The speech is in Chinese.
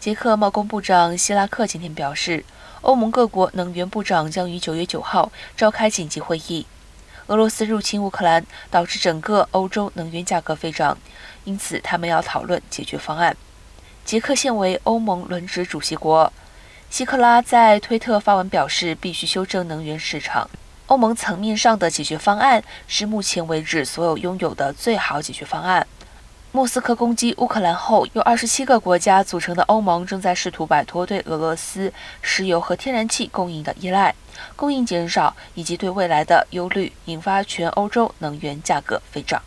捷克贸工部长希拉克今天表示，欧盟各国能源部长将于九月九号召开紧急会议。俄罗斯入侵乌克兰，导致整个欧洲能源价格飞涨，因此他们要讨论解决方案。捷克现为欧盟轮值主席国。希克拉在推特发文表示，必须修正能源市场。欧盟层面上的解决方案是目前为止所有拥有的最好解决方案。莫斯科攻击乌克兰后，由二十七个国家组成的欧盟正在试图摆脱对俄罗斯石油和天然气供应的依赖，供应减少以及对未来的忧虑，引发全欧洲能源价格飞涨。